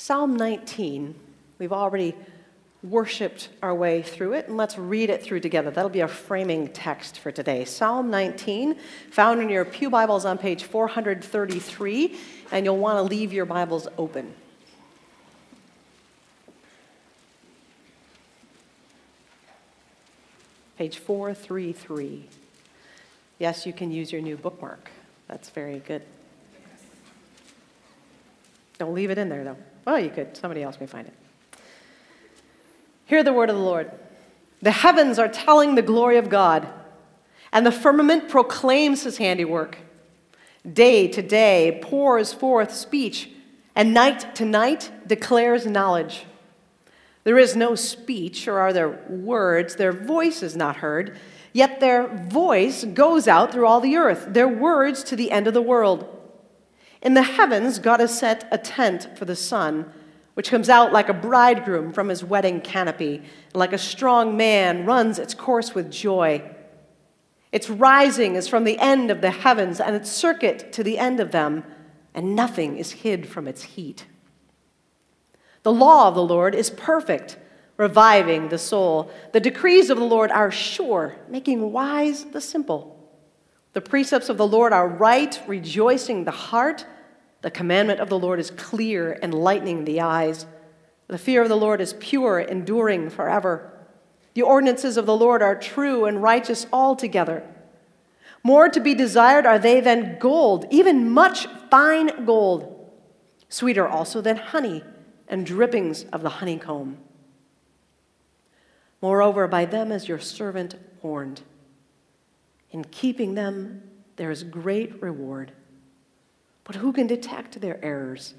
Psalm 19, we've already worshiped our way through it, and let's read it through together. That'll be our framing text for today. Psalm 19, found in your Pew Bibles on page 433, and you'll want to leave your Bibles open. Page 433. Yes, you can use your new bookmark. That's very good. Don't leave it in there, though. Well, you could. Somebody else may find it. Hear the word of the Lord. The heavens are telling the glory of God, and the firmament proclaims his handiwork. Day to day pours forth speech, and night to night declares knowledge. There is no speech, or are there words? Their voice is not heard, yet their voice goes out through all the earth, their words to the end of the world. In the heavens, God has set a tent for the sun, which comes out like a bridegroom from his wedding canopy, and like a strong man runs its course with joy. Its rising is from the end of the heavens, and its circuit to the end of them, and nothing is hid from its heat. The law of the Lord is perfect, reviving the soul. The decrees of the Lord are sure, making wise the simple. The precepts of the Lord are right, rejoicing the heart. The commandment of the Lord is clear, enlightening the eyes. The fear of the Lord is pure, enduring forever. The ordinances of the Lord are true and righteous altogether. More to be desired are they than gold, even much fine gold, sweeter also than honey and drippings of the honeycomb. Moreover, by them is your servant warned. In keeping them, there is great reward. But who can detect their errors?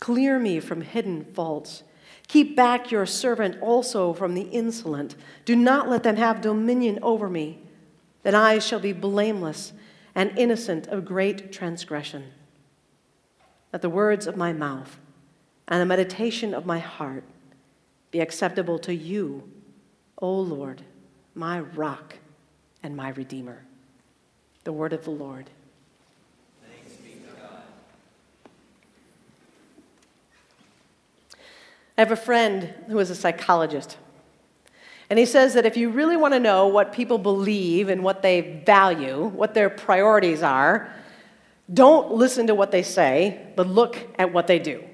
Clear me from hidden faults. Keep back your servant also from the insolent. Do not let them have dominion over me. Then I shall be blameless and innocent of great transgression. Let the words of my mouth and the meditation of my heart be acceptable to you, O Lord, my rock and my Redeemer. The word of the Lord. I have a friend who is a psychologist. And he says that if you really want to know what people believe and what they value, what their priorities are, don't listen to what they say, but look at what they do.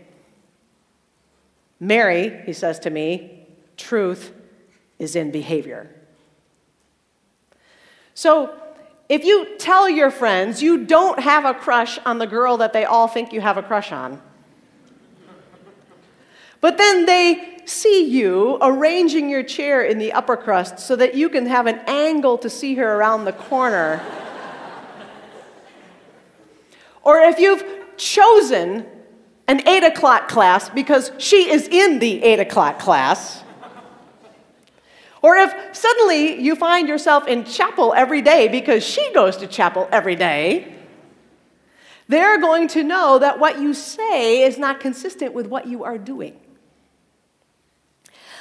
Mary, he says to me, truth is in behavior. So, if you tell your friends you don't have a crush on the girl that they all think you have a crush on, but then they see you arranging your chair in the upper crust so that you can have an angle to see her around the corner. or if you've chosen an 8 o'clock class because she is in the 8 o'clock class, or if suddenly you find yourself in chapel every day because she goes to chapel every day, they're going to know that what you say is not consistent with what you are doing.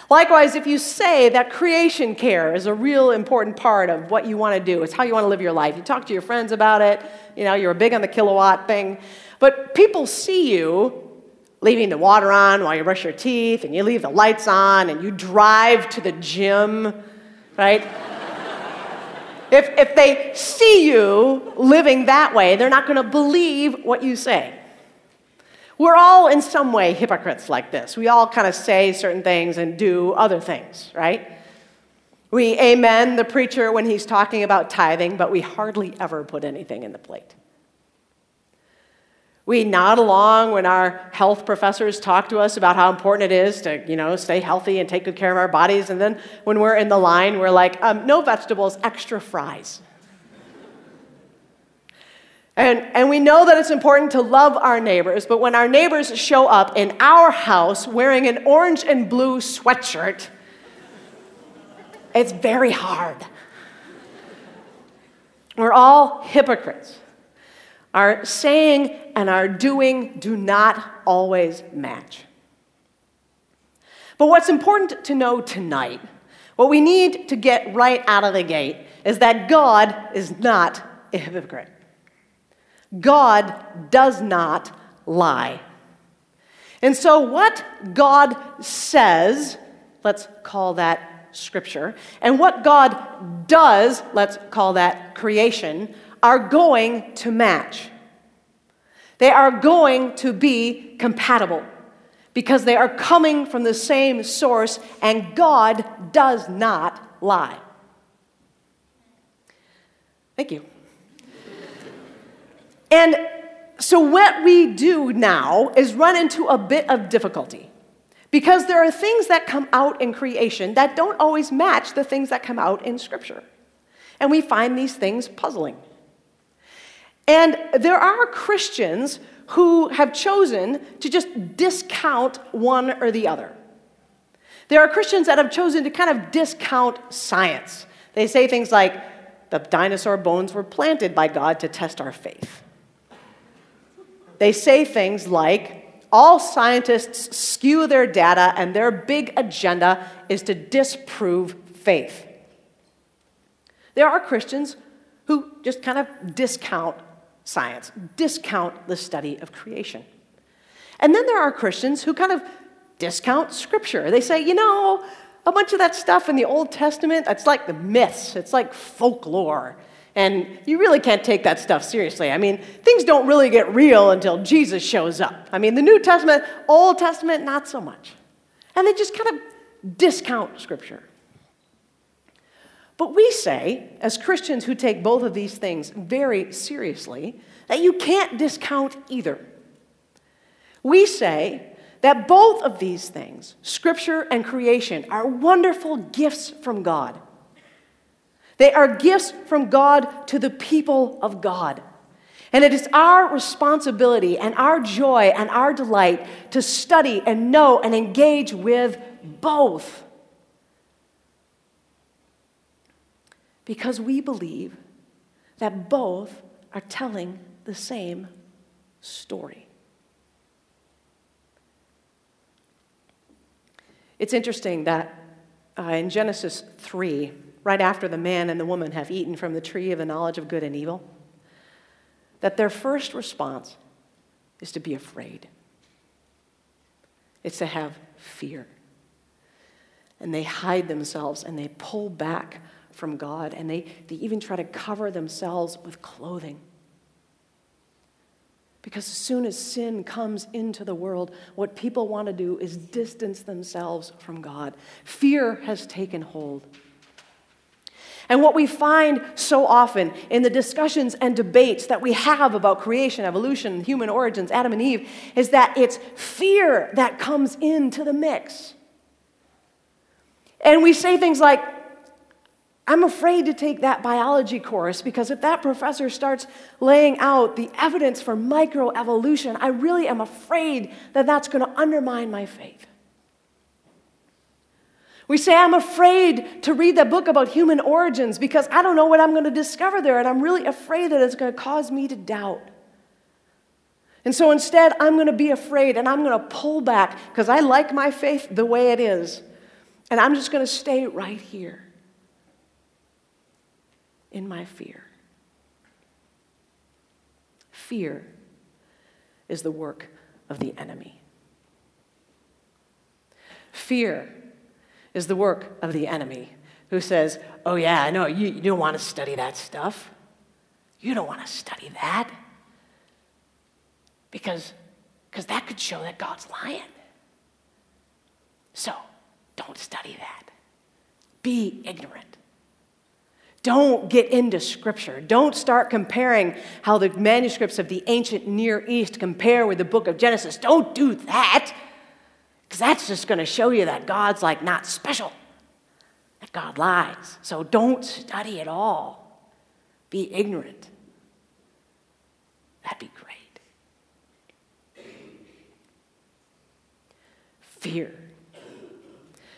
Likewise, if you say that creation care is a real important part of what you want to do, it's how you want to live your life. You talk to your friends about it, you know, you're big on the kilowatt thing, but people see you leaving the water on while you brush your teeth, and you leave the lights on, and you drive to the gym, right? if, if they see you living that way, they're not going to believe what you say. We're all in some way hypocrites like this. We all kind of say certain things and do other things, right? We amen the preacher when he's talking about tithing, but we hardly ever put anything in the plate. We nod along when our health professors talk to us about how important it is to, you know, stay healthy and take good care of our bodies. And then when we're in the line, we're like, um, no vegetables, extra fries. And, and we know that it's important to love our neighbors, but when our neighbors show up in our house wearing an orange and blue sweatshirt, it's very hard. We're all hypocrites. Our saying and our doing do not always match. But what's important to know tonight, what we need to get right out of the gate, is that God is not a hypocrite. God does not lie. And so, what God says, let's call that scripture, and what God does, let's call that creation, are going to match. They are going to be compatible because they are coming from the same source, and God does not lie. Thank you. and so, what we do now is run into a bit of difficulty because there are things that come out in creation that don't always match the things that come out in Scripture. And we find these things puzzling. And there are Christians who have chosen to just discount one or the other. There are Christians that have chosen to kind of discount science. They say things like, the dinosaur bones were planted by God to test our faith. They say things like, all scientists skew their data and their big agenda is to disprove faith. There are Christians who just kind of discount science, discount the study of creation. And then there are Christians who kind of discount scripture. They say, you know, a bunch of that stuff in the Old Testament, that's like the myths, it's like folklore. And you really can't take that stuff seriously. I mean, things don't really get real until Jesus shows up. I mean, the New Testament, Old Testament, not so much. And they just kind of discount scripture. But we say, as Christians who take both of these things very seriously, that you can't discount either. We say that both of these things, Scripture and creation, are wonderful gifts from God. They are gifts from God to the people of God. And it is our responsibility and our joy and our delight to study and know and engage with both. Because we believe that both are telling the same story. It's interesting that uh, in Genesis 3, right after the man and the woman have eaten from the tree of the knowledge of good and evil, that their first response is to be afraid. It's to have fear. And they hide themselves and they pull back from God, and they, they even try to cover themselves with clothing. Because as soon as sin comes into the world, what people want to do is distance themselves from God. Fear has taken hold. And what we find so often in the discussions and debates that we have about creation, evolution, human origins, Adam and Eve, is that it's fear that comes into the mix. And we say things like, I'm afraid to take that biology course because if that professor starts laying out the evidence for microevolution, I really am afraid that that's going to undermine my faith. We say, I'm afraid to read that book about human origins because I don't know what I'm going to discover there, and I'm really afraid that it's going to cause me to doubt. And so instead, I'm going to be afraid and I'm going to pull back because I like my faith the way it is. And I'm just going to stay right here in my fear. Fear is the work of the enemy. Fear is the work of the enemy who says, Oh, yeah, I know, you, you don't want to study that stuff. You don't want to study that. Because because that could show that God's lying. So, don't study that. Be ignorant. Don't get into scripture. Don't start comparing how the manuscripts of the ancient Near East compare with the book of Genesis. Don't do that, because that's just going to show you that God's like not special, that God lies. So don't study at all. Be ignorant. That'd be great. Fear.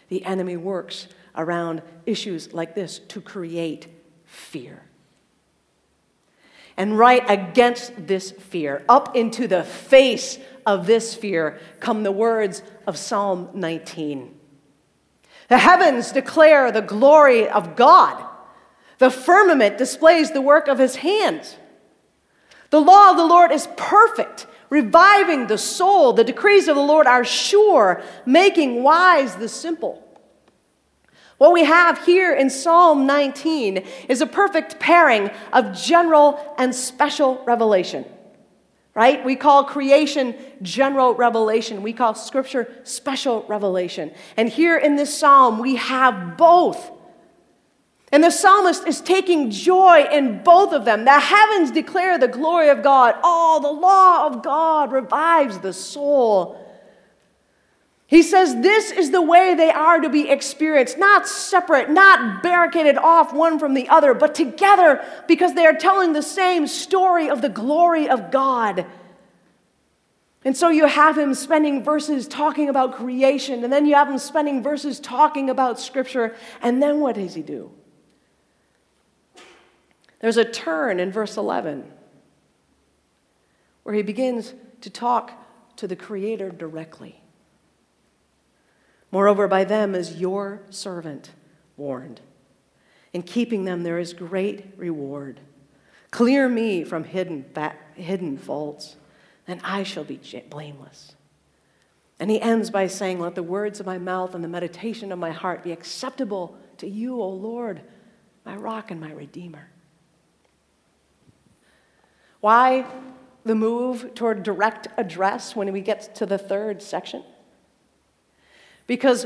The enemy works around issues like this to create fear. And right against this fear, up into the face of this fear, come the words of Psalm 19. The heavens declare the glory of God, the firmament displays the work of his hands. The law of the Lord is perfect, reviving the soul. The decrees of the Lord are sure, making wise the simple. What we have here in Psalm 19 is a perfect pairing of general and special revelation. Right? We call creation general revelation. We call scripture special revelation. And here in this psalm, we have both. And the psalmist is taking joy in both of them. The heavens declare the glory of God. Oh, the law of God revives the soul. He says this is the way they are to be experienced, not separate, not barricaded off one from the other, but together because they are telling the same story of the glory of God. And so you have him spending verses talking about creation, and then you have him spending verses talking about Scripture, and then what does he do? There's a turn in verse 11 where he begins to talk to the Creator directly. Moreover, by them is your servant warned. In keeping them, there is great reward. Clear me from hidden, hidden faults, and I shall be blameless. And he ends by saying, Let the words of my mouth and the meditation of my heart be acceptable to you, O Lord, my rock and my redeemer. Why the move toward direct address when we get to the third section? Because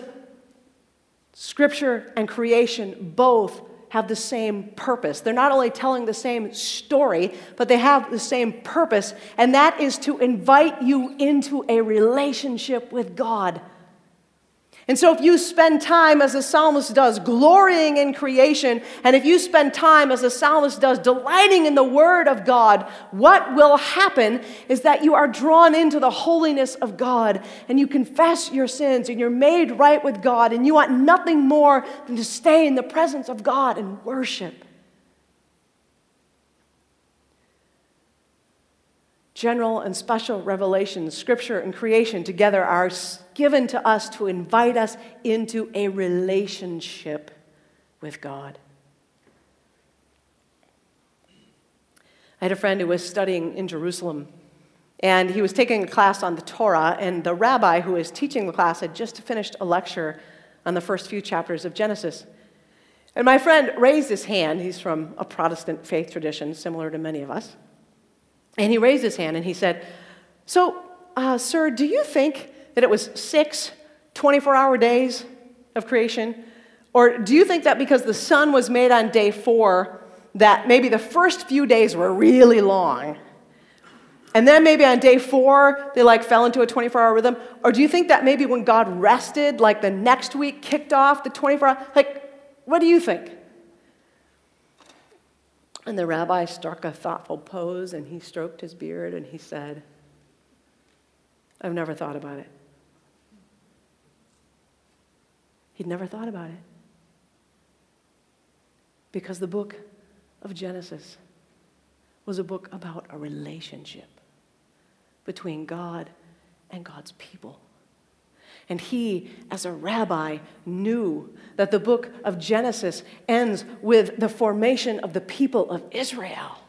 Scripture and creation both have the same purpose. They're not only telling the same story, but they have the same purpose, and that is to invite you into a relationship with God. And so, if you spend time, as the psalmist does, glorying in creation, and if you spend time, as the psalmist does, delighting in the word of God, what will happen is that you are drawn into the holiness of God, and you confess your sins, and you're made right with God, and you want nothing more than to stay in the presence of God and worship. General and special revelations, scripture and creation together are given to us to invite us into a relationship with God. I had a friend who was studying in Jerusalem, and he was taking a class on the Torah, and the rabbi who was teaching the class had just finished a lecture on the first few chapters of Genesis. And my friend raised his hand. He's from a Protestant faith tradition, similar to many of us. And he raised his hand and he said, So, uh, sir, do you think that it was six 24 hour days of creation? Or do you think that because the sun was made on day four, that maybe the first few days were really long? And then maybe on day four, they like fell into a 24 hour rhythm? Or do you think that maybe when God rested, like the next week kicked off the 24 hour? Like, what do you think? And the rabbi struck a thoughtful pose and he stroked his beard and he said, I've never thought about it. He'd never thought about it. Because the book of Genesis was a book about a relationship between God and God's people. And he, as a rabbi, knew that the book of Genesis ends with the formation of the people of Israel.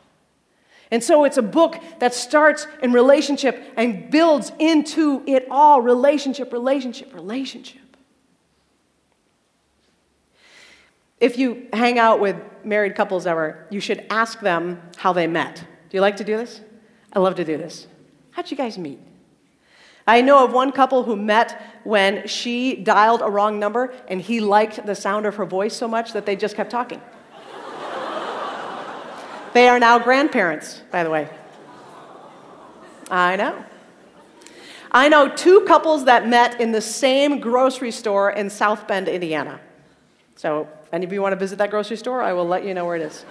And so it's a book that starts in relationship and builds into it all relationship, relationship, relationship. If you hang out with married couples ever, you should ask them how they met. Do you like to do this? I love to do this. How'd you guys meet? I know of one couple who met when she dialed a wrong number and he liked the sound of her voice so much that they just kept talking. they are now grandparents, by the way. I know. I know two couples that met in the same grocery store in South Bend, Indiana. So, any of you want to visit that grocery store? I will let you know where it is.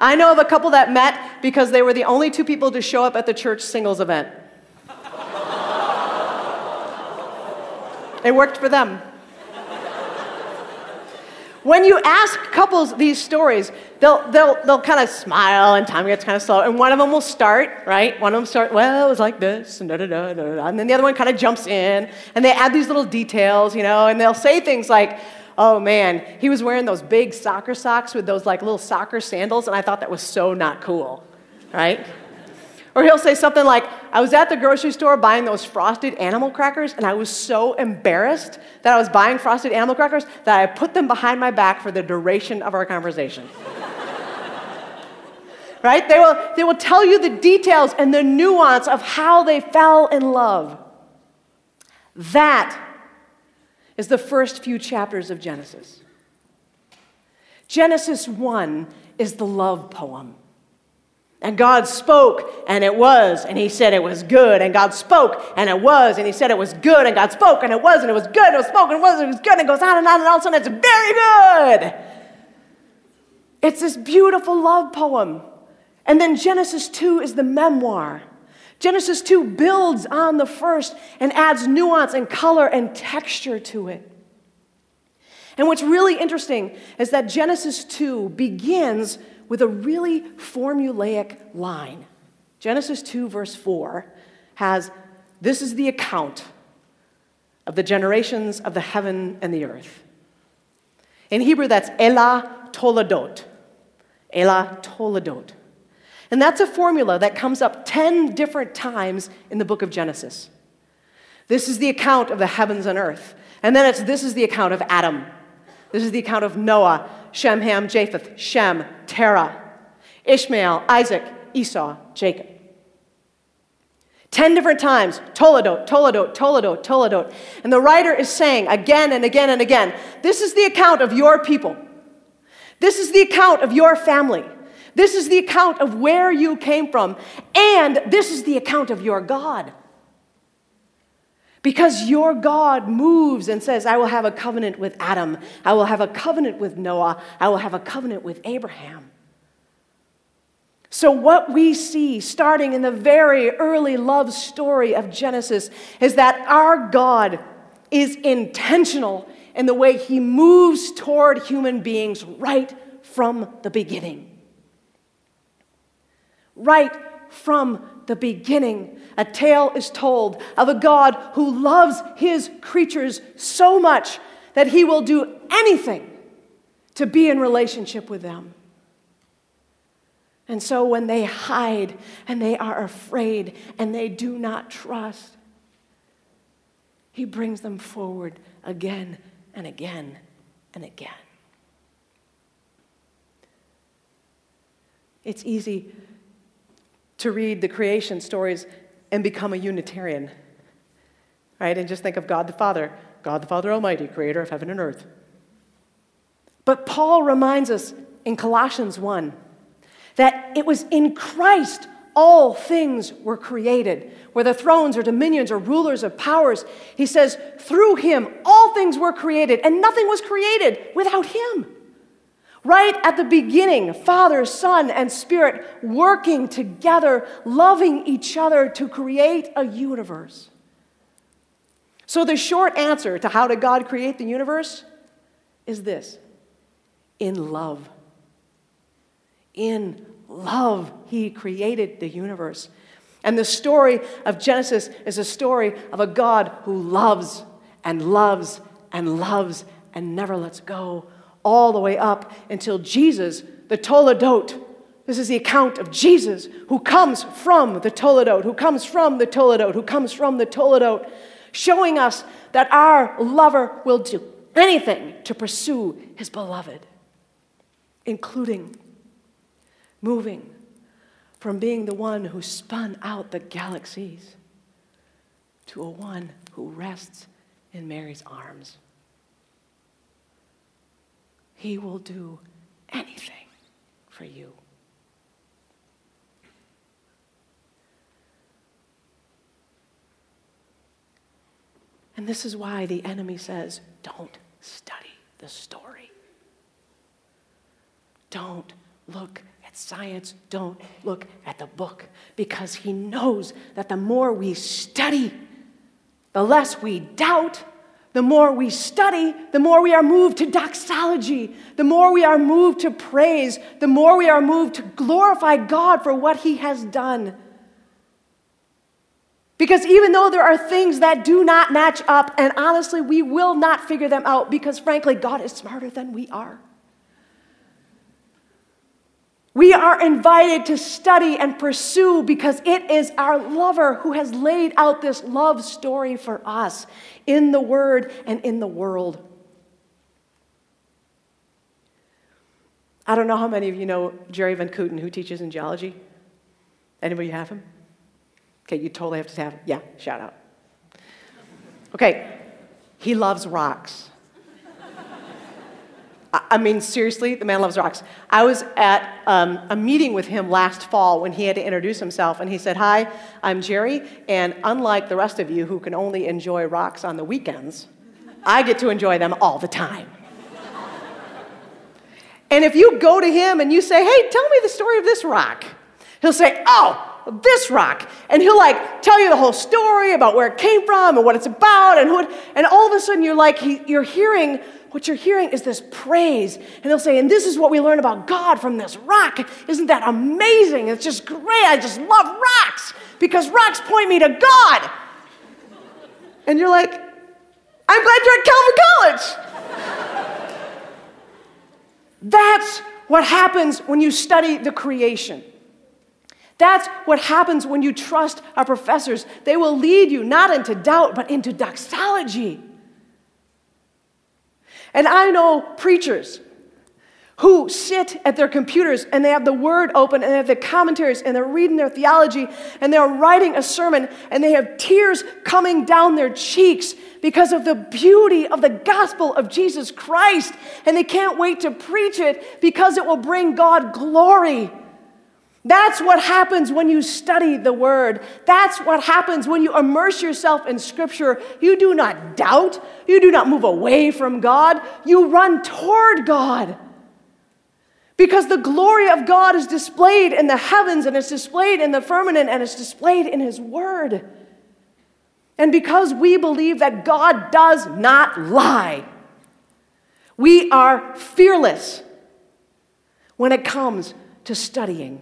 I know of a couple that met because they were the only two people to show up at the church singles event. It worked for them. When you ask couples these stories, they'll, they'll, they'll kind of smile and time gets kind of slow. And one of them will start, right? One of them start, well, it was like this, and da da da da da. And then the other one kind of jumps in, and they add these little details, you know, and they'll say things like, oh man, he was wearing those big soccer socks with those like little soccer sandals, and I thought that was so not cool, right? Or he'll say something like, I was at the grocery store buying those frosted animal crackers, and I was so embarrassed that I was buying frosted animal crackers that I put them behind my back for the duration of our conversation. right? They will, they will tell you the details and the nuance of how they fell in love. That is the first few chapters of Genesis. Genesis 1 is the love poem. And God spoke, and it was, and He said it was good. And God spoke, and it was, and He said it was good. And God spoke, and it was, and it was good. And it was spoken, and it was, and it was good. And it goes on and on, and all of a sudden it's very good. It's this beautiful love poem. And then Genesis 2 is the memoir. Genesis 2 builds on the first and adds nuance and color and texture to it. And what's really interesting is that Genesis 2 begins with a really formulaic line. Genesis 2, verse 4, has this is the account of the generations of the heaven and the earth. In Hebrew, that's Eleh Toledot. Eleh Toledot. And that's a formula that comes up 10 different times in the book of Genesis. This is the account of the heavens and earth. And then it's this is the account of Adam. This is the account of Noah, Shem, Ham, Japheth, Shem, Terah, Ishmael, Isaac, Esau, Jacob. Ten different times, Toledot, Toledot, Toledot, Toledot. And the writer is saying again and again and again this is the account of your people. This is the account of your family. This is the account of where you came from. And this is the account of your God. Because your God moves and says, I will have a covenant with Adam, I will have a covenant with Noah, I will have a covenant with Abraham. So, what we see starting in the very early love story of Genesis is that our God is intentional in the way he moves toward human beings right from the beginning. Right from the beginning, a tale is told of a God who loves his creatures so much that he will do anything to be in relationship with them. And so when they hide and they are afraid and they do not trust, he brings them forward again and again and again. It's easy to read the creation stories and become a Unitarian, right? And just think of God the Father, God the Father Almighty, creator of heaven and earth. But Paul reminds us in Colossians 1 that it was in Christ all things were created, whether thrones or dominions or rulers or powers. He says, through him all things were created, and nothing was created without him. Right at the beginning, Father, Son, and Spirit working together, loving each other to create a universe. So, the short answer to how did God create the universe is this in love. In love, He created the universe. And the story of Genesis is a story of a God who loves and loves and loves and never lets go all the way up until Jesus, the Toledot. This is the account of Jesus who comes from the Toledot, who comes from the Toledot, who comes from the Toledot, showing us that our lover will do anything to pursue his beloved, including moving from being the one who spun out the galaxies to a one who rests in Mary's arms. He will do anything for you. And this is why the enemy says, don't study the story. Don't look at science, don't look at the book, because he knows that the more we study, the less we doubt, the more we study, the more we are moved to doxology, the more we are moved to praise, the more we are moved to glorify God for what He has done. Because even though there are things that do not match up, and honestly, we will not figure them out because, frankly, God is smarter than we are. We are invited to study and pursue because it is our lover who has laid out this love story for us in the Word and in the world. I don't know how many of you know Jerry Van Kooten, who teaches in geology. Anybody have him? Okay, you totally have to have, him. yeah, shout out. Okay, he loves rocks. I mean, seriously, the man loves rocks. I was at um, a meeting with him last fall when he had to introduce himself, and he said, Hi, I'm Jerry, and unlike the rest of you who can only enjoy rocks on the weekends, I get to enjoy them all the time. and if you go to him and you say, Hey, tell me the story of this rock, he'll say, Oh, this rock. And he'll like tell you the whole story about where it came from and what it's about and who it, and all of a sudden you're like, he, you're hearing what you're hearing is this praise. And they'll say, and this is what we learn about God from this rock. Isn't that amazing? It's just great. I just love rocks because rocks point me to God. And you're like, I'm glad you're at Calvin College. That's what happens when you study the creation. That's what happens when you trust our professors. They will lead you not into doubt, but into doxology. And I know preachers who sit at their computers and they have the word open and they have the commentaries and they're reading their theology and they're writing a sermon and they have tears coming down their cheeks because of the beauty of the gospel of Jesus Christ. And they can't wait to preach it because it will bring God glory. That's what happens when you study the Word. That's what happens when you immerse yourself in Scripture. You do not doubt, you do not move away from God, you run toward God. Because the glory of God is displayed in the heavens and it's displayed in the firmament and it's displayed in His Word. And because we believe that God does not lie, we are fearless when it comes to studying.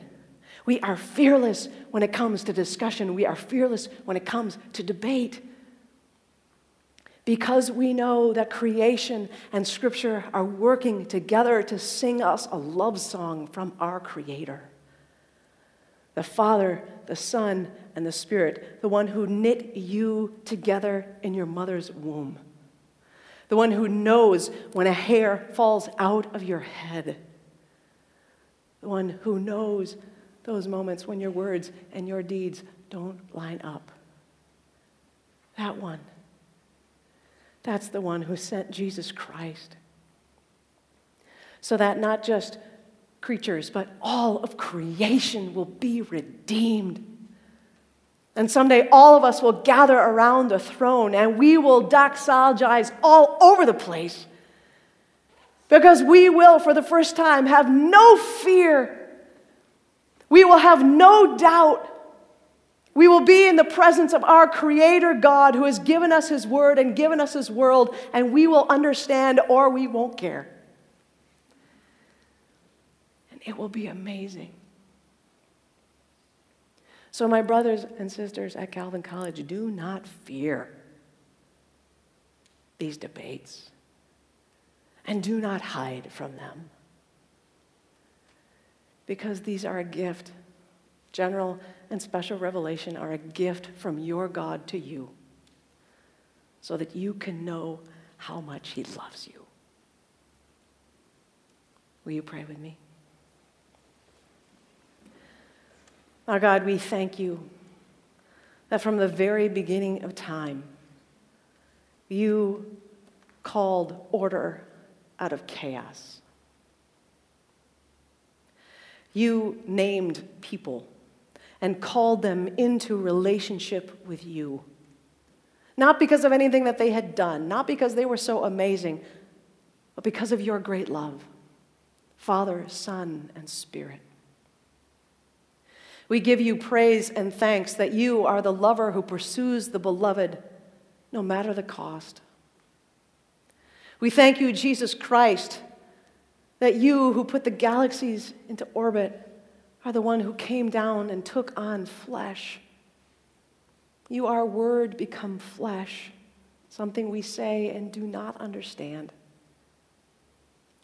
We are fearless when it comes to discussion. We are fearless when it comes to debate. Because we know that creation and Scripture are working together to sing us a love song from our Creator. The Father, the Son, and the Spirit, the one who knit you together in your mother's womb, the one who knows when a hair falls out of your head, the one who knows those moments when your words and your deeds don't line up. That one. That's the one who sent Jesus Christ. So that not just creatures, but all of creation will be redeemed. And someday all of us will gather around the throne and we will doxologize all over the place. Because we will, for the first time, have no fear we will have no doubt. We will be in the presence of our Creator God who has given us His Word and given us His world, and we will understand or we won't care. And it will be amazing. So, my brothers and sisters at Calvin College, do not fear these debates and do not hide from them because these are a gift. General and special revelation are a gift from your God to you so that you can know how much He loves you. Will you pray with me? Our God, we thank you that from the very beginning of time, you called order out of chaos. You named people and called them into relationship with you. Not because of anything that they had done, not because they were so amazing, but because of your great love Father, Son, and Spirit. We give you praise and thanks that you are the lover who pursues the beloved no matter the cost. We thank you, Jesus Christ that you, who put the galaxies into orbit, are the one who came down and took on flesh. You are word become flesh, something we say and do not understand.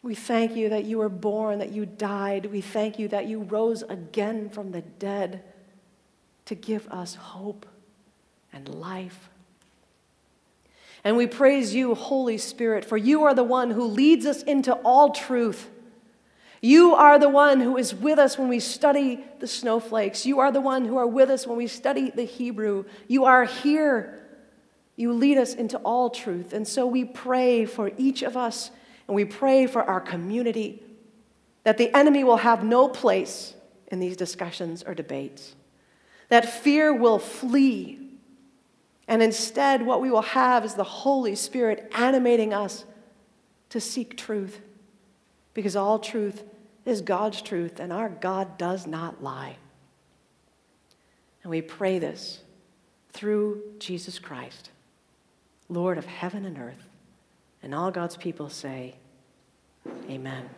We thank you that you were born, that you died. We thank you that you rose again from the dead to give us hope and life. And we praise you, Holy Spirit, for you are the one who leads us into all truth. You are the one who is with us when we study the snowflakes. You are the one who are with us when we study the Hebrew. You are here. You lead us into all truth. And so we pray for each of us and we pray for our community that the enemy will have no place in these discussions or debates, that fear will flee. And instead, what we will have is the Holy Spirit animating us to seek truth, because all truth is God's truth, and our God does not lie. And we pray this through Jesus Christ, Lord of heaven and earth. And all God's people say, Amen.